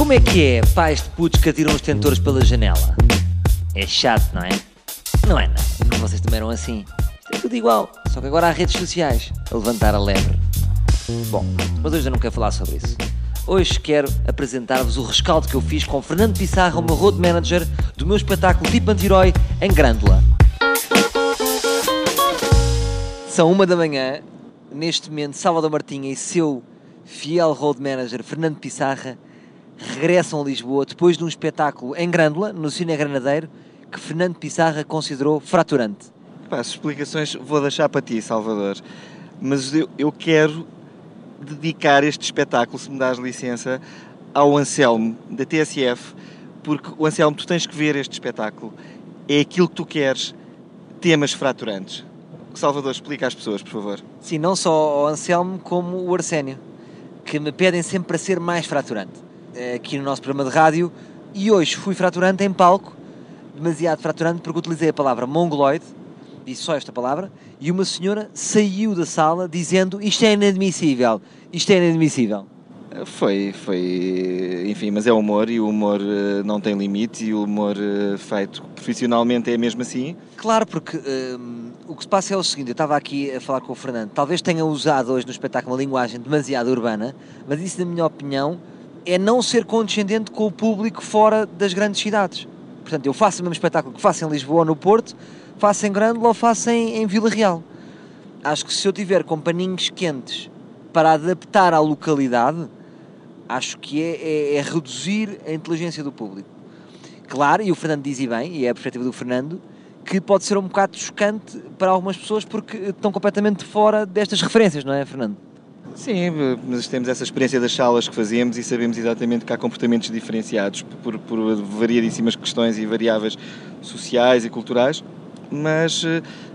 Como é que é pais de putos que atiram os tentores pela janela? É chato, não é? Não é porque vocês também eram assim. É tudo igual, só que agora há redes sociais a levantar a lebre. Bom, mas hoje eu não quero falar sobre isso. Hoje quero apresentar-vos o rescaldo que eu fiz com Fernando Pissarra, o meu road manager do meu espetáculo Tipo Anti-Herói em Grândola. São uma da manhã, neste momento Salvador Martinha e seu fiel road manager Fernando Pissarra regressam a Lisboa depois de um espetáculo em Grândola, no Cine Granadeiro, que Fernando Pissarra considerou fraturante. Pá, as explicações vou deixar para ti, Salvador. Mas eu, eu quero dedicar este espetáculo, se me dás licença, ao Anselmo, da TSF, porque o Anselmo, tu tens que ver este espetáculo. É aquilo que tu queres, temas fraturantes. Salvador, explica às pessoas, por favor. Sim, não só ao Anselmo como o Arsénio, que me pedem sempre para ser mais fraturante aqui no nosso programa de rádio. E hoje fui fraturante em palco, demasiado fraturante porque utilizei a palavra mongoloide, disse só esta palavra, e uma senhora saiu da sala dizendo isto é inadmissível, isto é inadmissível. Foi, foi, enfim, mas é humor e o humor uh, não tem limite e o humor uh, feito profissionalmente é mesmo assim. Claro, porque um, o que se passa é o seguinte, eu estava aqui a falar com o Fernando, talvez tenha usado hoje no espetáculo uma linguagem demasiado urbana, mas isso, na minha opinião, é não ser condescendente com o público fora das grandes cidades. Portanto, eu faço o mesmo espetáculo que faço em Lisboa ou no Porto, faço em Grândola ou faço em, em Vila Real. Acho que se eu tiver com paninhos quentes para adaptar à localidade, acho que é, é, é, reduzir a inteligência do público. Claro, e o Fernando diz e bem, e é a perspectiva do Fernando, que pode ser um bocado chocante para algumas pessoas porque estão completamente fora destas referências, não é, Fernando? Sim, mas temos essa experiência das salas que fazemos e sabemos exatamente que há comportamentos diferenciados por, por variadíssimas questões e variáveis sociais e culturais, mas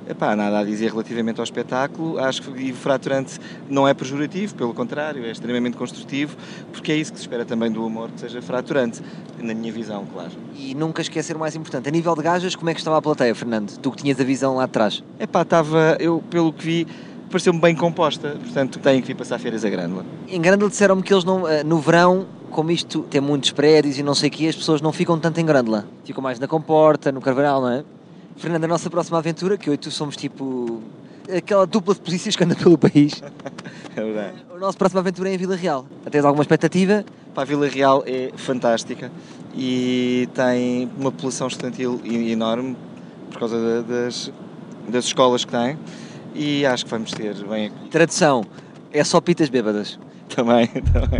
Epá, nada a dizer relativamente ao espetáculo. Acho que o fraturante não é pejorativo, pelo contrário, é extremamente construtivo, porque é isso que se espera também do humor, que seja fraturante, na minha visão, claro. E nunca esquecer o mais importante, a nível de gajas, como é que estava a plateia, Fernando? Tu que tinhas a visão lá atrás. Epá, estava, eu pelo que vi, pareceu-me bem composta, portanto tenho que vir passar férias a Grândola. Em Grândola disseram-me que eles não, eh, no verão, como isto tem muitos prédios e não sei o que, as pessoas não ficam tanto em Grândola. Ficam mais na Comporta, no Carvalhal, não é? Fernando, a nossa próxima aventura, que eu e tu somos tipo aquela dupla de polícias que anda pelo país. é verdade. A nossa próxima aventura é em Vila Real. Tens alguma expectativa? A Vila Real é fantástica e tem uma população estudantil enorme por causa das, das escolas que tem e acho que vamos ter bem. Tradução: é só pitas bêbadas. Também, também.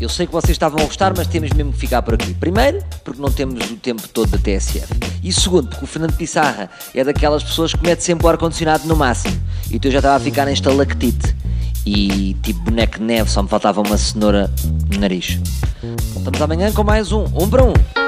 Eu sei que vocês estavam a gostar, mas temos mesmo que ficar por aqui. Primeiro, porque não temos o tempo todo da TSF. E segundo, porque o Fernando Pissarra é daquelas pessoas que mete sempre o ar-condicionado no máximo. E tu já estava a ficar em estalactite. E tipo boneco de neve, só me faltava uma cenoura no nariz. Voltamos amanhã com mais um Um para Um.